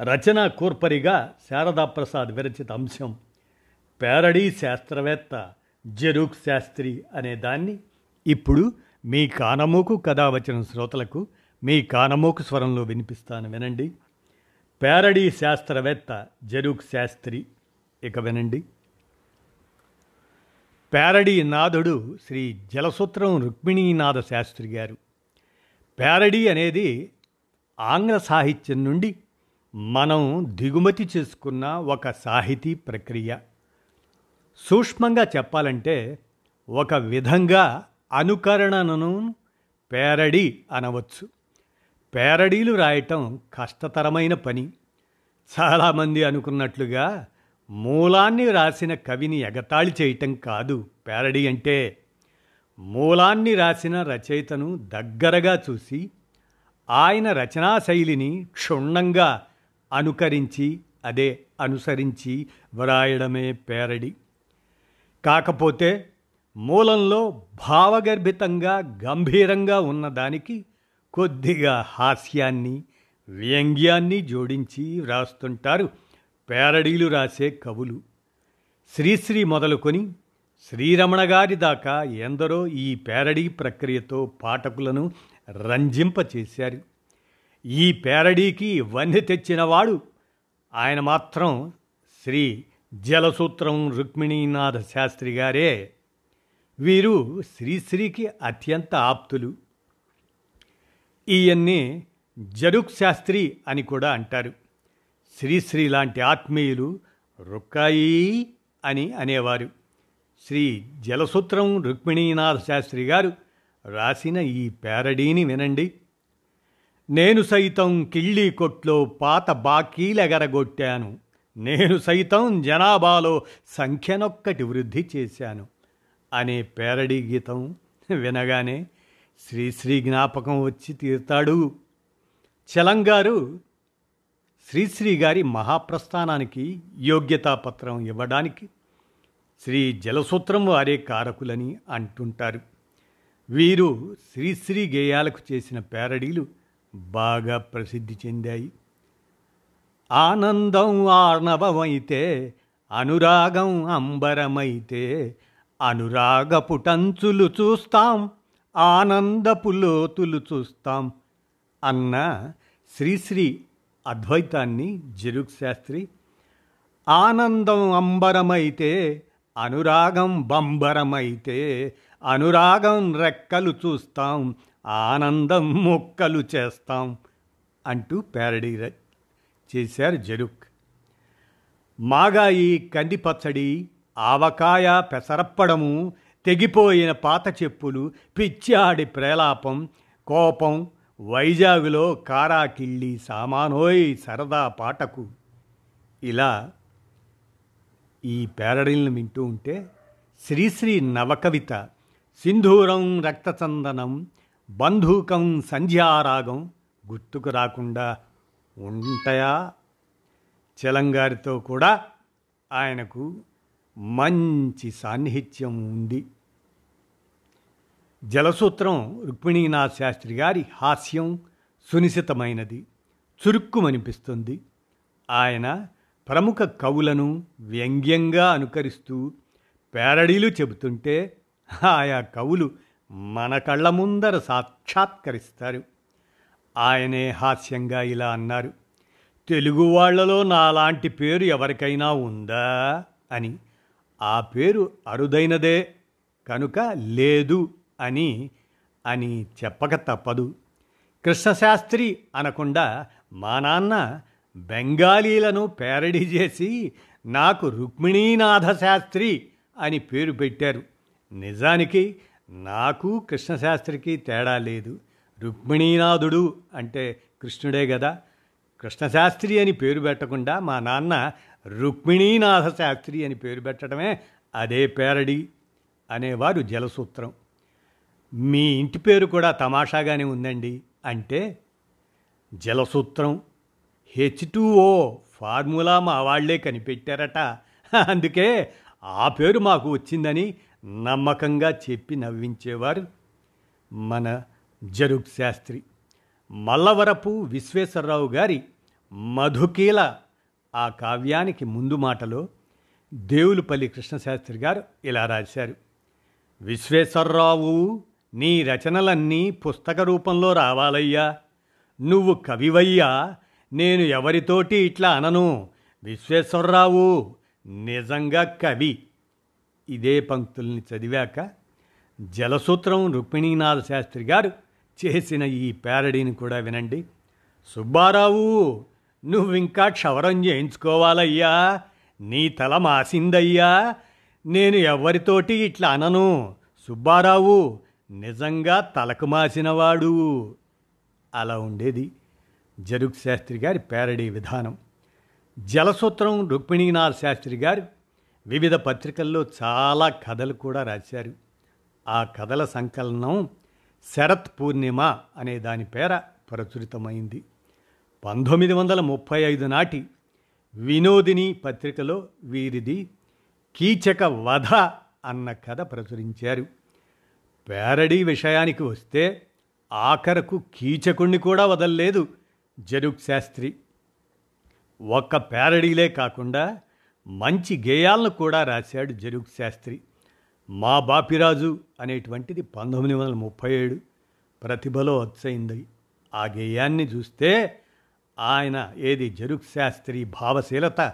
రచన కూర్పరిగా శారదాప్రసాద్ విరచిత అంశం పేరడీ శాస్త్రవేత్త జరూక్ శాస్త్రి అనే దాన్ని ఇప్పుడు మీ కానమూకు కథ వచ్చిన శ్రోతలకు మీ కానమూకు స్వరంలో వినిపిస్తాను వినండి. పేరడీ శాస్త్రవేత్త జెరూక్ శాస్త్రి ఇక వినండి. పేరడీ నాథుడు శ్రీ జలసూత్రం రుక్మిణీనాథ శాస్త్రి గారు. పేరడీ అనేది ఆంగ్ల సాహిత్యం నుండి మనం దిగుమతి చేసుకున్న ఒక సాహితీ ప్రక్రియ. సూక్ష్మంగా చెప్పాలంటే ఒక విధంగా అనుకరణను పేరడి అనవచ్చు. పేరడీలు రాయటం కష్టతరమైన పని. చాలామంది అనుకున్నట్లుగా మూలాన్ని రాసిన కవిని ఎగతాళి చేయటం కాదు పేరడి అంటే. మూలాన్ని రాసిన రచయితను దగ్గరగా చూసి ఆయన రచనా శైలిని క్షుణ్ణంగా అనుకరించి అదే అనుసరించి వ్రాయడమే పేరడి. కాకపోతే మూలంలో భావగర్భితంగా గంభీరంగా ఉన్నదానికి కొద్దిగా హాస్యాన్ని వ్యంగ్యాన్ని జోడించి వ్రాస్తుంటారు పేరడీలు రాసే కవులు. శ్రీశ్రీ మొదలుకొని శ్రీరమణ గారి దాకా ఎందరో ఈ పేరడీ ప్రక్రియతో పాఠకులను రంజింపచేశారు. ఈ పేరడీకి వన్నె తెచ్చినవాడు. ఆయన మాత్రం శ్రీ జలసూత్రం రుక్మిణీనాథ శాస్త్రి గారే. వీరు శ్రీశ్రీకి అత్యంత ఆప్తులు. ఈయన్ని జరుక్ శాస్త్రి అని కూడా అంటారు. శ్రీశ్రీ లాంటి ఆత్మీయులు రుక్కాయి అని అనేవారు. శ్రీ జలసూత్రం రుక్మిణీనాథ శాస్త్రి గారు రాసిన ఈ పేరడీని వినండి. నేను సైతం కిళ్ళీ కొట్లో పాత బాకీలెగరగొట్టాను. నేను సైతం జనాభాలో సంఖ్యనొక్కటి వృద్ధి చేశాను. అనే పేరడీ గీతం వినగానే శ్రీశ్రీ జ్ఞాపకం వచ్చి తీరుతాడు. చలంగారు శ్రీశ్రీ గారి మహాప్రస్థానానికి యోగ్యతాపత్రం ఇవ్వడానికి శ్రీ జలసూత్రం వారే కారకులని అంటుంటారు. వీరు శ్రీశ్రీ గేయాలకు చేసిన పేరడీలు బాగా ప్రసిద్ధి చెందాయి. ఆనందం ఆర్ణవమైతే అనురాగం అంబరమైతే అనురాగపుటంచులు చూస్తాం ఆనందపు లోతులు చూస్తాం అన్న శ్రీశ్రీ అద్వైతాన్ని జరుక్ శాస్త్రి. ఆనందం అంబరమైతే అనురాగం బంబరమైతే అనురాగం రెక్కలు చూస్తాం ఆనందం మొక్కలు చేస్తాం అంటూ ప్యారడీ చేశారు జరుక్ మాగాయి కంది పచ్చడి ఆవకాయ పెసరప్పడము తెగిపోయిన పాత చెప్పులు పిచ్చాడి ప్రేలాపం కోపం వైజాగులో కారాకిళ్ళి సామానోయ్ సరదా పాటకు. ఇలా ఈ పేరడీలను వింటూ ఉంటే శ్రీశ్రీ నవకవిత సింధూరం రక్తచందనం బంధూకం సంధ్యారాగం గుర్తుకు రాకుండా ఉంటాయా? చలంగారితో కూడా ఆయనకు మంచి సాన్నిహిత్యం ఉంది. జలసూత్రం రుక్మిణీనాథ్ శాస్త్రి గారి హాస్యం సునిశితమైనది చురుక్కుమనిపిస్తుంది. ఆయన ప్రముఖ కవులను వ్యంగ్యంగా అనుకరిస్తూ పేరడీలు చెబుతుంటే ఆయా కవులు మన కళ్ళ ముందర సాక్షాత్కరిస్తారు. ఆయనే హాస్యంగా ఇలా అన్నారు. తెలుగు వాళ్ళలో నాలాంటి పేరు ఎవరికైనా ఉందా? అని. ఆ పేరు అరుదైనదే కనుక లేదు అని అని చెప్పక తప్పదు. కృష్ణశాస్త్రి అనకుండా మా నాన్న బెంగాలీలను పేరడీ చేసి నాకు రుక్మిణీనాథ శాస్త్రి అని పేరు పెట్టారు. నిజానికి నాకు కృష్ణశాస్త్రికి తేడా లేదు. రుక్మిణీనాథుడు అంటే కృష్ణుడే కదా కృష్ణశాస్త్రి అని పేరు పెట్టకుండా మా నాన్న రుక్మిణీనాథ శాస్త్రి అని పేరు పెట్టడమే అదే పేరడి అనేవారు జలసూత్రం. మీ ఇంటి పేరు కూడా తమాషాగానే ఉందండి అంటే జలసూత్రం. హెచ్ టూ ఓ ఫార్ములా మా వాళ్ళే కనిపెట్టారట. అందుకే ఆ పేరు మాకు వచ్చిందని నమ్మకంగా చెప్పి నవ్వించేవారు మన జరుగ్ శాస్త్రి. మల్లవరపు విశ్వేశ్వరరావు గారి మధుకీల ఆ కావ్యానికి ముందు మాటలో దేవులపల్లి కృష్ణశాస్త్రి గారు ఇలా రాశారు. విశ్వేశ్వరరావు నీ రచనలన్నీ పుస్తక రూపంలో రావాలయ్యా. నువ్వు కవివయ్యా నేను ఎవరితోటి ఇట్లా అనను. విశ్వేశ్వరరావు నిజంగా కవి. ఇదే పంక్తుల్ని చదివాక జలసూత్రం రుక్మిణీనాథ శాస్త్రి గారు చేసిన ఈ ప్యారడీని కూడా వినండి. సుబ్బారావు నువ్వింకా క్షవరం చేయించుకోవాలయ్యా. నీ తల మాసిందయ్యా. నేను ఎవరితోటి ఇట్లా అనను. సుబ్బారావు నిజంగా తలకు మాసినవాడు. అలా ఉండేది జరుగ్ శాస్త్రి గారి ప్యారడీ విధానం. జలసూత్రం రుక్మిణీనాథ్ శాస్త్రి గారు వివిధ పత్రికల్లో చాలా కథలు కూడా రాశారు. ఆ కథల సంకలనం శరత్ పూర్ణిమ అనే దాని పేర ప్రచురితమైంది. పంతొమ్మిది వందల ముప్పై ఐదు నాటి వినోదిని పత్రికలో వీరిది కీచక వధ అన్న కథ ప్రచురించారు. పేరడీ విషయానికి వస్తే ఆఖరకు కీచకుణ్ణి కూడా వదల్లేదు జరుక్ శాస్త్రి. ఒక్క పేరడీలే కాకుండా మంచి గేయాలను కూడా రాశాడు జరుగు శాస్త్రి. మా బాపిరాజు అనేటువంటిది పంతొమ్మిది వందల ముప్పై ఏడు ప్రతిభలో వచ్చయింది ఆ గేయాన్ని చూస్తే ఆయన ఏది జరుగు శాస్త్రి భావశీలత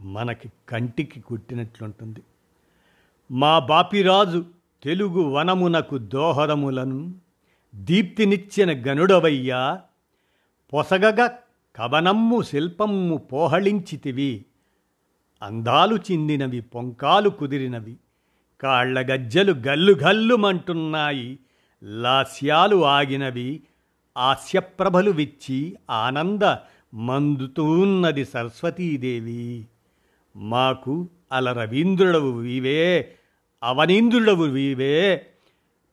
మనకి కంటికి కుట్టినట్లుంటుంది. మా బాపిరాజు తెలుగు వనమునకు దోహదములను దీప్తినిచ్చిన గనుడవయ్యా పొసగగ కవనమ్ము శిల్పమ్ము పోహళించితివి. అందాలు చిందినవి పొంకాలు కుదిరినవి కాళ్ళ గజ్జలు గల్లు గల్లుమంటున్నాయి లాస్యాలు ఆగినవి ఆస్యప్రభలు విచ్చి ఆనంద మందుతూన్నది సరస్వతీదేవి. మాకు అల రవీంద్రుడవు వీవే అవనీంద్రుడవు వీవే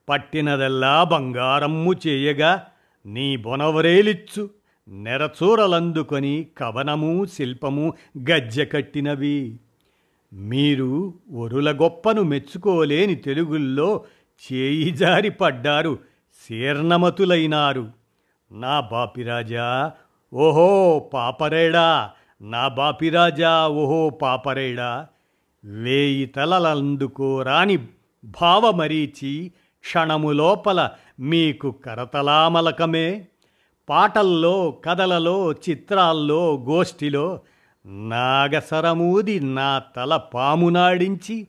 పట్టినదల్లా బంగారమ్ము చేయగా నీ బొనవరేలిచ్చు. నెరచూరలందుకొని కవనము శిల్పము గజ్జె కట్టినవి. మీరు ఒరుల గొప్పను మెచ్చుకోలేని తెలుగుల్లో చేయి జారి పడ్డారు శీర్ణమతులైనారు. నా బాపిరాజా ఓహో పాపరేడా! నా బాపిరాజా ఓహో పాపరేడా! వేయి తలలందుకోరాని భావమరీచి క్షణము లోపల మీకు కరతలామలకమే. పాటల్లో కథలలో చిత్రాల్లో గోష్ఠిలో నాగసరమూది నా తల పామునాడించి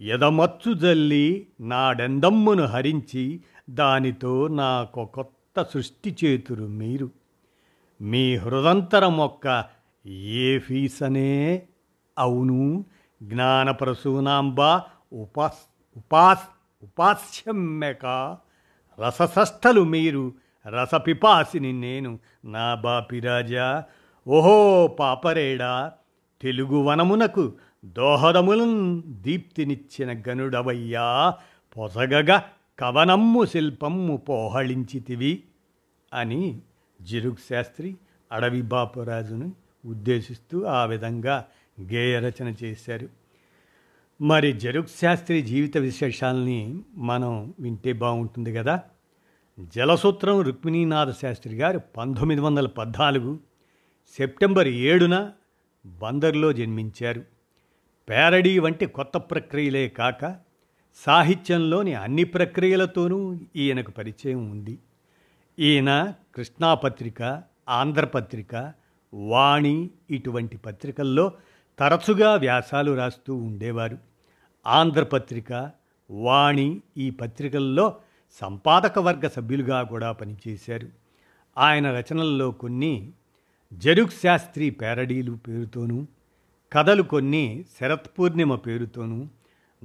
ఎదమచ్చు జల్లి నాడెందమ్మును హరించి దానితో నాకు కొత్త సృష్టి చేతురు మీరు. మీ హృదంతర మొక్క ఏ ఫీసనే? అవును జ్ఞానప్రసూనాంబ ఉపాస్ ఉపాస్ ఉపాస్యమ్మెక రససష్టలు మీరు రసపిపాసిని నేను నా బాపిరాజా ఓహో పాపరేడా తెలుగు వనమునకు దోహదములన్ దీప్తినిచ్చిన గనుడవయ్యా. పొసగగా కవనమ్ము శిల్పమ్ము పోహళించితివి అని జిరుగ్ శాస్త్రి అడవి బాపురాజును ఉద్దేశిస్తూ ఆ విధంగా గేయ రచన చేశారు. మరి జరుగ్ శాస్త్రి జీవిత విశేషాలని మనం వింటే బాగుంటుంది కదా జలసూత్రం రుక్మిణీనాథ శాస్త్రి గారు పంతొమ్మిది వందల పద్నాలుగు సెప్టెంబర్ ఏడున బందర్లో జన్మించారు. పేరడీ వంటి కొత్త ప్రక్రియలే కాక సాహిత్యంలోని అన్ని ప్రక్రియలతోనూ ఈయనకు పరిచయం ఉంది. ఈయన కృష్ణాపత్రిక ఆంధ్రపత్రిక వాణి ఇటువంటి పత్రికల్లో తరచుగా వ్యాసాలు రాస్తూ ఉండేవారు. ఆంధ్రపత్రిక వాణి ఈ పత్రికల్లో సంపాదక వర్గ సభ్యులుగా కూడా పనిచేశారు. ఆయన రచనల్లో కొన్ని జరుక్ శాస్త్రి పేరడీలు పేరుతోనూ కథలు కొన్ని శరత్ పూర్ణిమ పేరుతోనూ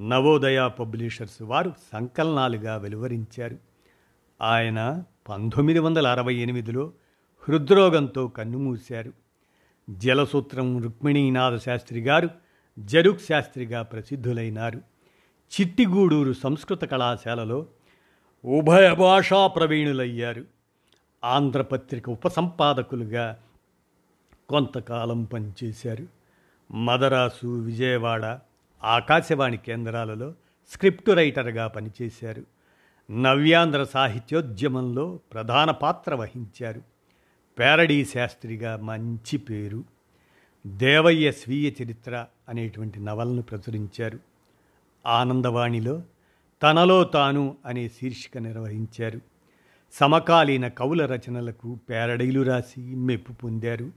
నవోదయ పబ్లిషర్స్ వారు సంకలనాలుగా వెలువరించారు. ఆయన పంతొమ్మిది వందల అరవై ఎనిమిదిలో హృద్రోగంతో కన్నుమూశారు. జలసూత్రం రుక్మిణీనాథ శాస్త్రి గారు జరుక్ శాస్త్రిగా ప్రసిద్ధులైనారు. చిట్టిగూడూరు సంస్కృత కళాశాలలో ఉభయ భాషా ప్రవీణులయ్యారు. ఆంధ్రపత్రిక ఉపసంపాదకులుగా కొంతకాలం పనిచేశారు. మదరాసు విజయవాడ ఆకాశవాణి కేంద్రాలలో స్క్రిప్ట్ రైటర్గా పనిచేశారు. నవ్యాంధ్ర సాహిత్యోద్యమంలో ప్రధాన పాత్ర వహించారు. పేరడీ శాస్త్రిగా మంచి పేరు. దేవయ్య స్వీయ చరిత్ర అనేటువంటి నవలను ప్రచురించారు. ఆనందవాణిలో తనలో తాను అనే శీర్షిక నిర్వహించారు. సమకాలీన కవుల రచనలకు పేరడీలు రాసి మెప్పు పొందారు.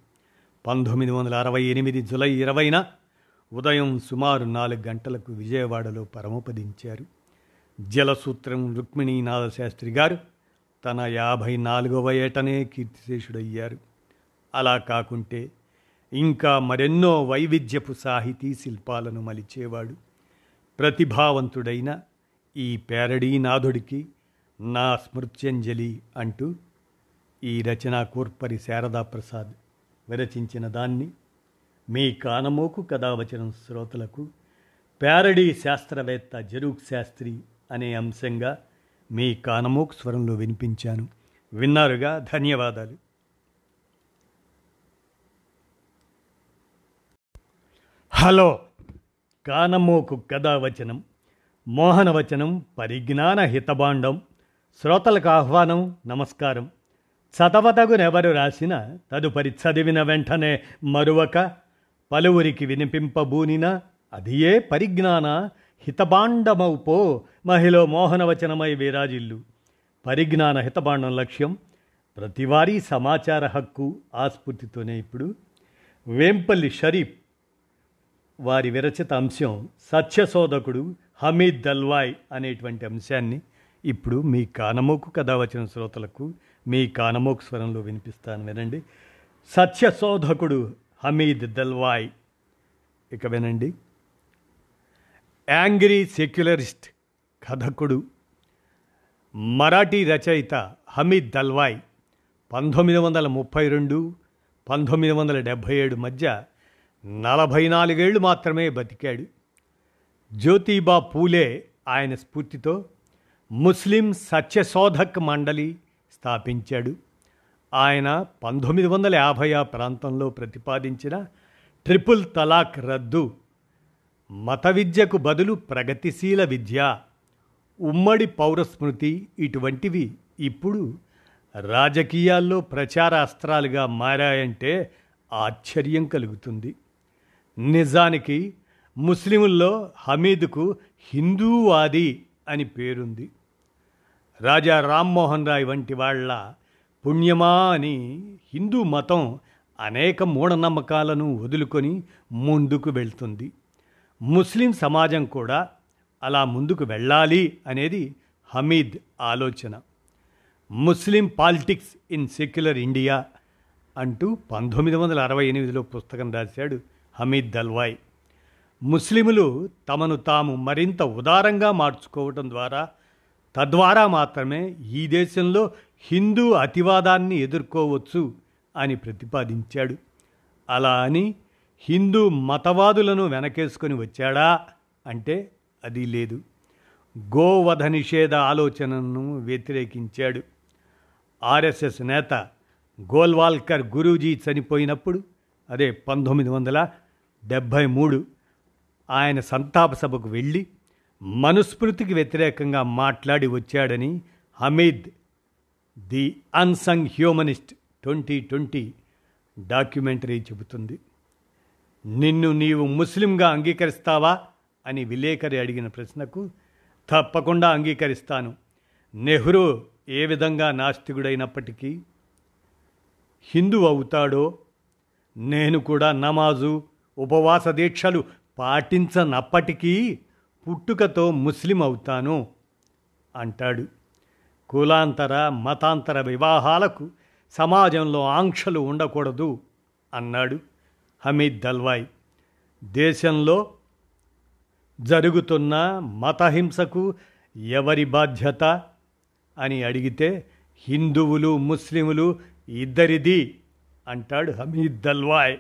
పంతొమ్మిది వందల అరవై ఎనిమిది జులై ఇరవైన ఉదయం సుమారు నాలుగు గంటలకు విజయవాడలో పరమపదించారు. జలసూత్రం రుక్మిణీనాథ శాస్త్రి గారు తన యాభై నాలుగవ ఏటనే కీర్తిశేషుడయ్యారు. అలా కాకుంటే ఇంకా మరెన్నో వైవిధ్యపు సాహితీ శిల్పాలను మలిచేవాడు. ప్రతిభావంతుడైన ఈ పేరడీనాథుడికి నా స్మృత్యంజలి అంటూ ఈ రచనా కూర్పరి శారదా ప్రసాద్ విరచించిన దాన్ని మీ కానమోకు కథావచనం శ్రోతలకు పేరడీ శాస్త్రవేత్త జరూక్ శాస్త్రి అనే అంశంగా మీ కానమోకు స్వరంలో వినిపించాను. విన్నారుగా? ధన్యవాదాలు. హలో! కానమోకు కథావచనం మోహనవచనం పరిజ్ఞాన హితబాండం శ్రోతలకు ఆహ్వానం నమస్కారం. చదవతగునెవరు రాసిన తదుపరి చదివిన వెంటనే మరువక పలువురికి వినిపింపబూనిన ఏ పరిజ్ఞాన హితబాండమౌపో మహిళ మోహనవచనమై విరాజిల్లు. పరిజ్ఞాన హితబాండం లక్ష్యం ప్రతివారీ సమాచార హక్కు ఆస్ఫూర్తితోనే ఇప్పుడు. వేంపల్లి షరీఫ్ వారి విరచిత అంశం సత్యశోధకుడు హమీద్ దల్వాయ్ అనేటువంటి అంశాన్ని ఇప్పుడు మీ కానమోకు కథ వచ్చిన శ్రోతలకు మీ కానమోకు స్వరంలో వినిపిస్తాను వినండి. సత్యశోధకుడు హమీద్ దల్వాయ్. ఇక వినండి. యాంగ్రీ సెక్యులరిస్ట్ కథకుడు మరాఠీ రచయిత హమీద్ దల్వాయ్ పంతొమ్మిది వందల ముప్పై రెండు పంతొమ్మిది వందల డెబ్భై ఏడు మధ్య నలభై నాలుగేళ్ళు మాత్రమే బతికాడు. జ్యోతిబా పూలే ఆయన స్ఫూర్తితో ముస్లిం సత్యశోధక్ మండలి స్థాపించాడు. ఆయన పంతొమ్మిది వందల యాభై ఆ ప్రాంతంలో ప్రతిపాదించిన ట్రిపుల్ తలాక్ రద్దు మత విద్యకు బదులు ప్రగతిశీల విద్య ఉమ్మడి పౌరస్మృతి ఇటువంటివి ఇప్పుడు రాజకీయాల్లో ప్రచార అస్త్రాలుగా మారాయంటే ఆశ్చర్యం కలుగుతుంది. నిజానికి ముస్లిముల్లో హమీద్కు హిందూవాది అని పేరుంది. రాజా రామ్మోహన్ రాయ్ వంటి వాళ్ళ పుణ్యమా అని హిందూ మతం అనేక మూఢనమ్మకాలను వదులుకొని ముందుకు వెళ్తుంది. ముస్లిం సమాజం కూడా అలా ముందుకు వెళ్ళాలి అనేది హమీద్ ఆలోచన. Muslim politics in secular India అంటూ పంతొమ్మిది వందల అరవై ఎనిమిదిలో పుస్తకం రాశాడు హమీద్ దల్వాయ్. ముస్లిములు తమను తాము మరింత ఉదారంగా మార్చుకోవటం ద్వారా తద్వారా మాత్రమే ఈ దేశంలో హిందూ అతివాదాన్ని ఎదుర్కోవచ్చు అని ప్రతిపాదించాడు. అలా అని హిందూ మతవాదులను వెనకేసుకొని వచ్చాడా అంటే అది లేదు. గోవధ నిషేధ ఆలోచనను వ్యతిరేకించాడు. ఆర్ఎస్ఎస్ నేత గోల్వాల్కర్ గురూజీ చనిపోయినప్పుడు అదే పంతొమ్మిది వందల డెబ్భై మూడు ఆయన సంతాప సభకు వెళ్ళి మనుస్మృతికి వ్యతిరేకంగా మాట్లాడి వచ్చాడని Hamid the unsung humanist twenty twenty documentary చెబుతుంది. నిన్ను నీవు ముస్లింగా అంగీకరిస్తావా? అని విలేకరి అడిగిన ప్రశ్నకు తప్పకుండా అంగీకరిస్తాను. నెహ్రూ ఏ విధంగా నాస్తికుడైనప్పటికీ హిందూ అవుతాడో నేను కూడా నమాజు ఉపవాస దీక్షలు పాటించనప్పటికీ పుట్టుకతో ముస్లిం అవుతాను అంటాడు. కులాంతర మతాంతర వివాహాలకు సమాజంలో ఆంక్షలు ఉండకూడదు అన్నాడు హమీద్ దల్వాయ్. దేశంలో జరుగుతున్న మతహింసకు ఎవరి బాధ్యత? అని అడిగితే హిందువులు ముస్లిములు ఇద్దరిది అంటాడు హమీద్ దల్వాయ్.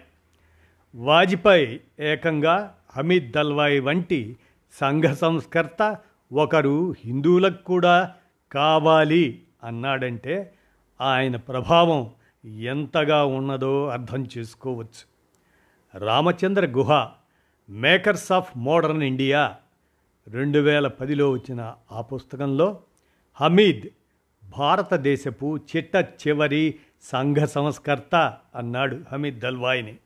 వాజ్పేయి ఏకంగా హమీద్ దల్వాయ్ వంటి సంఘ సంస్కర్త ఒకరు హిందువులకు కూడా కావాలి అన్నాడంటే ఆయన ప్రభావం ఎంతగా ఉన్నదో అర్థం చేసుకోవచ్చు. రామచంద్ర గుహ మేకర్స్ ఆఫ్ మోడర్న్ ఇండియా రెండు వేల పదిలో వచ్చిన ఆ పుస్తకంలో హమీద్ భారతదేశపు చిట్ట చివరి సంఘ సంస్కర్త అన్నాడు హమీద్ దల్వాయిని.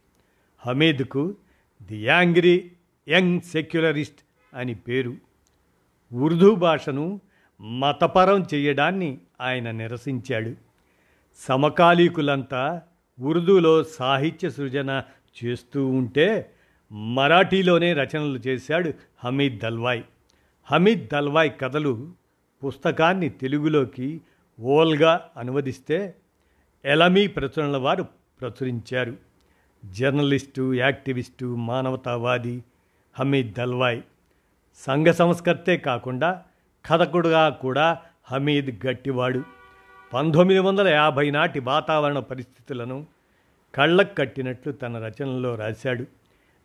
హమీద్కు ది యాంగ్రీ యంగ్ సెక్యులరిస్ట్ అని పేరు. ఉర్దూ భాషను మతపరం చేయడాన్ని ఆయన నిరసించాడు. సమకాలీకులంతా ఉర్దూలో సాహిత్య సృజన చేస్తూ ఉంటే మరాఠీలోనే రచనలు చేశాడు హమీద్ దల్వాయ్. హమీద్ దల్వాయ్ కథలు పుస్తకాన్ని తెలుగులోకి ఓల్గా అనువదిస్తే ఎలమీ ప్రచురణల వారు ప్రచురించారు. జర్నలిస్టు యాక్టివిస్టు మానవతావాది హమీద్ దల్వాయ్. సంఘ సంస్కర్తే కాకుండా కథకుడుగా కూడా హమీద్ గట్టివాడు. పంతొమ్మిది వందల యాభై నాటి వాతావరణ పరిస్థితులను కళ్ళకు కట్టినట్లు తన రచనలో రాశాడు.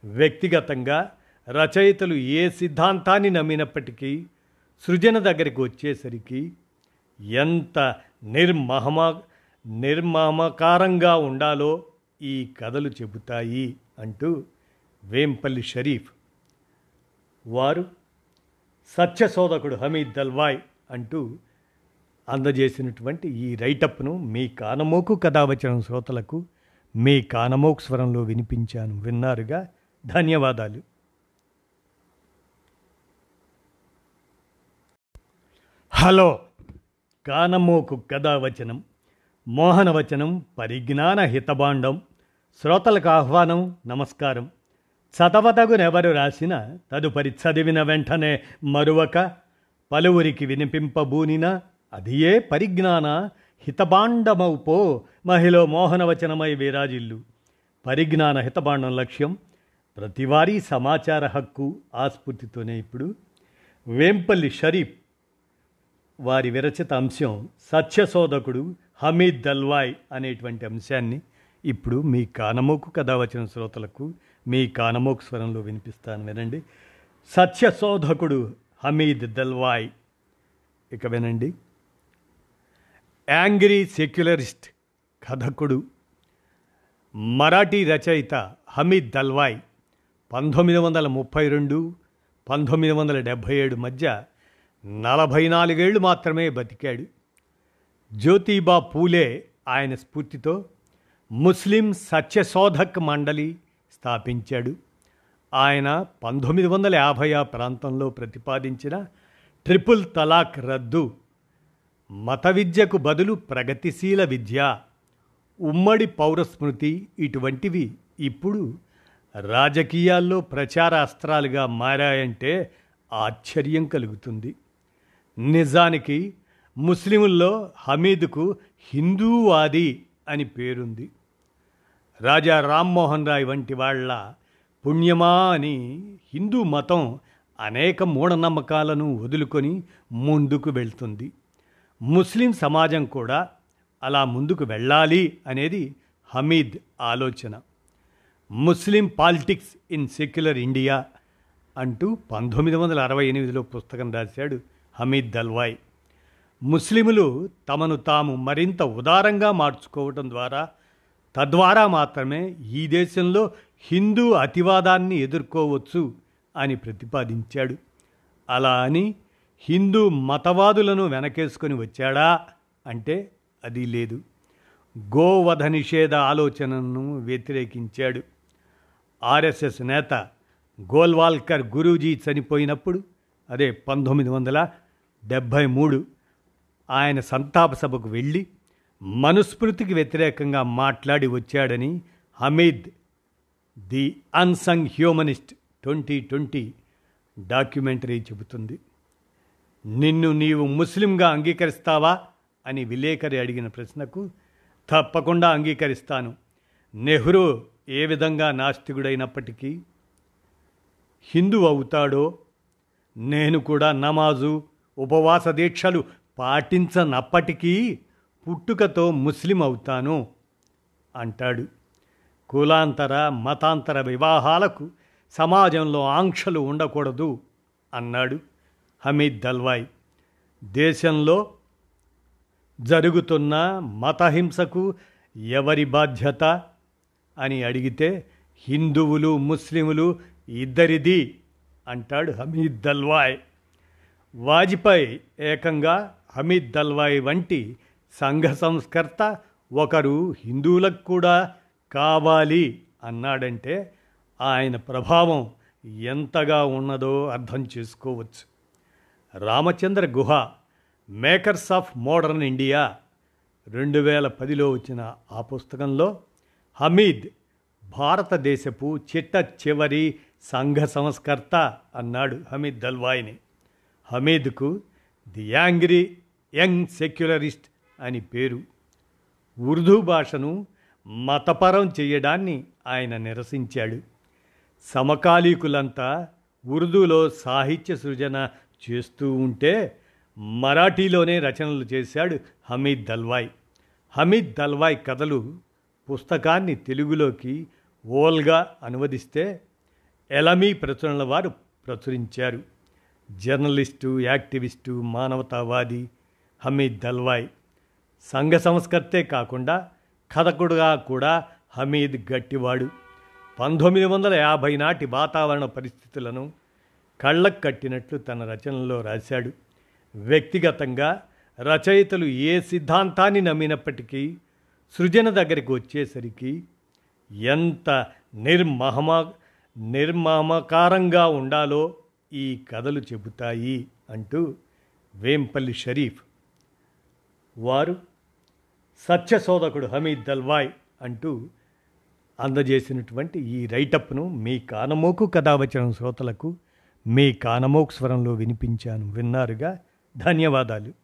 వ్యక్తిగతంగా రచయితలు ఏ సిద్ధాంతాన్ని నమ్మినప్పటికీ సృజన దగ్గరికి వచ్చేసరికి ఎంత నిర్మహమా నిర్మమకారంగా ఉండాలో ఈ కథలు చెబుతాయి అంటూ వేంపల్లి షరీఫ్ వారు సత్యశోధకుడు హమీద్ దల్వాయ్ అంటూ అందజేసినటువంటి ఈ రైటప్ను మీ కానమోకు కథావచనం శ్రోతలకు మీ కానమోకు స్వరంలో వినిపించాను విన్నారుగా. ధన్యవాదాలు. హలో కానమోకు కథావచనం మోహనవచనం పరిజ్ఞాన హితబాండం శ్రోతలకు ఆహ్వానం నమస్కారం. చదవతగునెవరు రాసిన తదుపరి చదివిన వెంటనే మరువక పలువురికి వినిపింపబూనిన అదియే పరిజ్ఞాన హితబాండమౌపో మహిళ మోహనవచనమై విరాజిల్లు. పరిజ్ఞాన హితబాండం లక్ష్యం ప్రతివారీ సమాచార హక్కు ఆస్ఫూర్తితోనే ఇప్పుడు. వేంపల్లి షరీఫ్ వారి విరచిత అంశం సత్యశోధకుడు హమీద్ దల్వాయ్ అనేటువంటి అంశాన్ని ఇప్పుడు మీ కానమోకు కథ వచ్చిన శ్రోతలకు మీ కానమోక్ స్వరంలో వినిపిస్తాను వినండి. సత్యశోధకుడు హమీద్ దల్వాయ్. ఇక వినండి. యాంగ్రీ సెక్యులరిస్ట్ కథకుడు మరాఠీ రచయిత హమీద్ దల్వాయ్ పంతొమ్మిది వందల ముప్పై రెండు పంతొమ్మిది వందల డెబ్భై ఏడు మధ్య నలభై నాలుగేళ్ళు మాత్రమే బతికాడు. జ్యోతిబా పూలే ఆయన స్ఫూర్తితో ముస్లిం సత్యశోధక్ మండలి స్థాపించాడు. ఆయన పంతొమ్మిది వందల యాభై ఆ ప్రాంతంలో ప్రతిపాదించిన ట్రిపుల్ తలాక్ రద్దు మత విద్యకు బదులు ప్రగతిశీల విద్య ఉమ్మడి పౌరస్మృతి ఇటువంటివి ఇప్పుడు రాజకీయాల్లో ప్రచార అస్త్రాలుగా మారాయంటే ఆశ్చర్యం కలుగుతుంది. నిజానికి ముస్లిముల్లో హమీద్కు హిందూవాది అని పేరుంది. రాజా రామ్మోహన్ రాయ్ వంటి వాళ్ళ పుణ్యమా అని హిందూ మతం అనేక మూఢనమ్మకాలను వదులుకొని ముందుకు వెళ్తుంది. ముస్లిం సమాజం కూడా అలా ముందుకు వెళ్ళాలి అనేది హమీద్ ఆలోచన. Muslim politics in secular India అంటూ పంతొమ్మిది వందల అరవై ఎనిమిదిలో పుస్తకం రాశాడు హమీద్ దల్వాయ్. ముస్లిములు తమను తాము మరింత ఉదారంగా మార్చుకోవటం ద్వారా తద్వారా మాత్రమే ఈ దేశంలో హిందూ అతివాదాన్ని ఎదుర్కోవచ్చు అని ప్రతిపాదించాడు. అలా అని హిందూ మతవాదులను వెనకేసుకొని వచ్చాడా అంటే అది లేదు. గోవధ నిషేధ ఆలోచనను వ్యతిరేకించాడు. ఆర్ఎస్ఎస్ నేత గోల్వాల్కర్ గురూజీ చనిపోయినప్పుడు అదే పంతొమ్మిది వందల డెబ్భై మూడు ఆయన సంతాప సభకు వెళ్ళి మనుస్మృతికి వ్యతిరేకంగా మాట్లాడి వచ్చాడని Hamid the unsung humanist twenty twenty documentary చెబుతుంది. నిన్ను నీవు ముస్లింగా అంగీకరిస్తావా అని విలేకరి అడిగిన ప్రశ్నకు తప్పకుండా అంగీకరిస్తాను. నెహ్రూ ఏ విధంగా నాస్తికుడైనప్పటికీ హిందూ అవుతాడో నేను కూడా నమాజు ఉపవాస దీక్షలు పాటించనప్పటికీ పుట్టుకతో ముస్లిం అవుతాను అంటాడు. కులాంతర మతాంతర వివాహాలకు సమాజంలో ఆంక్షలు ఉండకూడదు అన్నాడు హమీద్ దల్వాయ్. దేశంలో జరుగుతున్న మతహింసకు ఎవరి బాధ్యత అని అడిగితే హిందువులు ముస్లిములు ఇద్దరిది అంటాడు హమీద్ దల్వాయ్. వాజ్పేయి ఏకంగా హమీద్ దల్వాయ్ వంటి సంఘ సంస్కర్త ఒకరు హిందువులకు కూడా కావాలి అన్నాడంటే ఆయన ప్రభావం ఎంతగా ఉన్నదో అర్థం చేసుకోవచ్చు. రామచంద్ర గుహ మేకర్స్ ఆఫ్ మోడర్న్ ఇండియా రెండు వేల పదిలో వచ్చిన ఆ పుస్తకంలో హమీద్ భారతదేశపు చిట్ట చివరి సంఘ సంస్కర్త అన్నాడు హమీద్ దల్వాయిని. హమీద్కు ది యాంగ్రీ యంగ్ సెక్యులరిస్ట్ అని పేరు ఉర్దూ భాషను మతపరం చేయడాన్ని ఆయన నిరసించాడు. సమకాలీకులంతా ఉర్దూలో సాహిత్య సృజన చేస్తూ ఉంటే మరాఠీలోనే రచనలు చేశాడు హమీద్ దల్వాయ్. హమీద్ దల్వాయ్ కథలు పుస్తకాన్ని తెలుగులోకి ఓల్గా అనువదిస్తే ఎలమీ ప్రచురణల వారు ప్రచురించారు. జర్నలిస్టు యాక్టివిస్టు మానవతావాది హమీద్ దల్వాయ్ సంఘ సంస్కర్తే కాకుండా కథకుడుగా కూడా హమీద్ గట్టివాడు. పంతొమ్మిది వందల యాభై నాటి వాతావరణ పరిస్థితులను కళ్ళకు కట్టినట్లు తన రచనలో రాశాడు. వ్యక్తిగతంగా రచయితలు ఏ సిద్ధాంతాన్ని నమ్మినప్పటికీ సృజన దగ్గరికి వచ్చేసరికి ఎంత నిర్మహమ నిర్మమకారంగా ఉండాలో ఈ కథలు చెబుతాయి అంటూ వేంపల్లి షరీఫ్ వారు సత్యశోధకుడు హమీద్ దల్వాయ్ అంటూ అందజేసినటువంటి ఈ రైటప్ను మీ కానమోకు కథావచనం శ్రోతలకు మీ కానమోకు స్వరంలో వినిపించాను విన్నారుగా. ధన్యవాదాలు.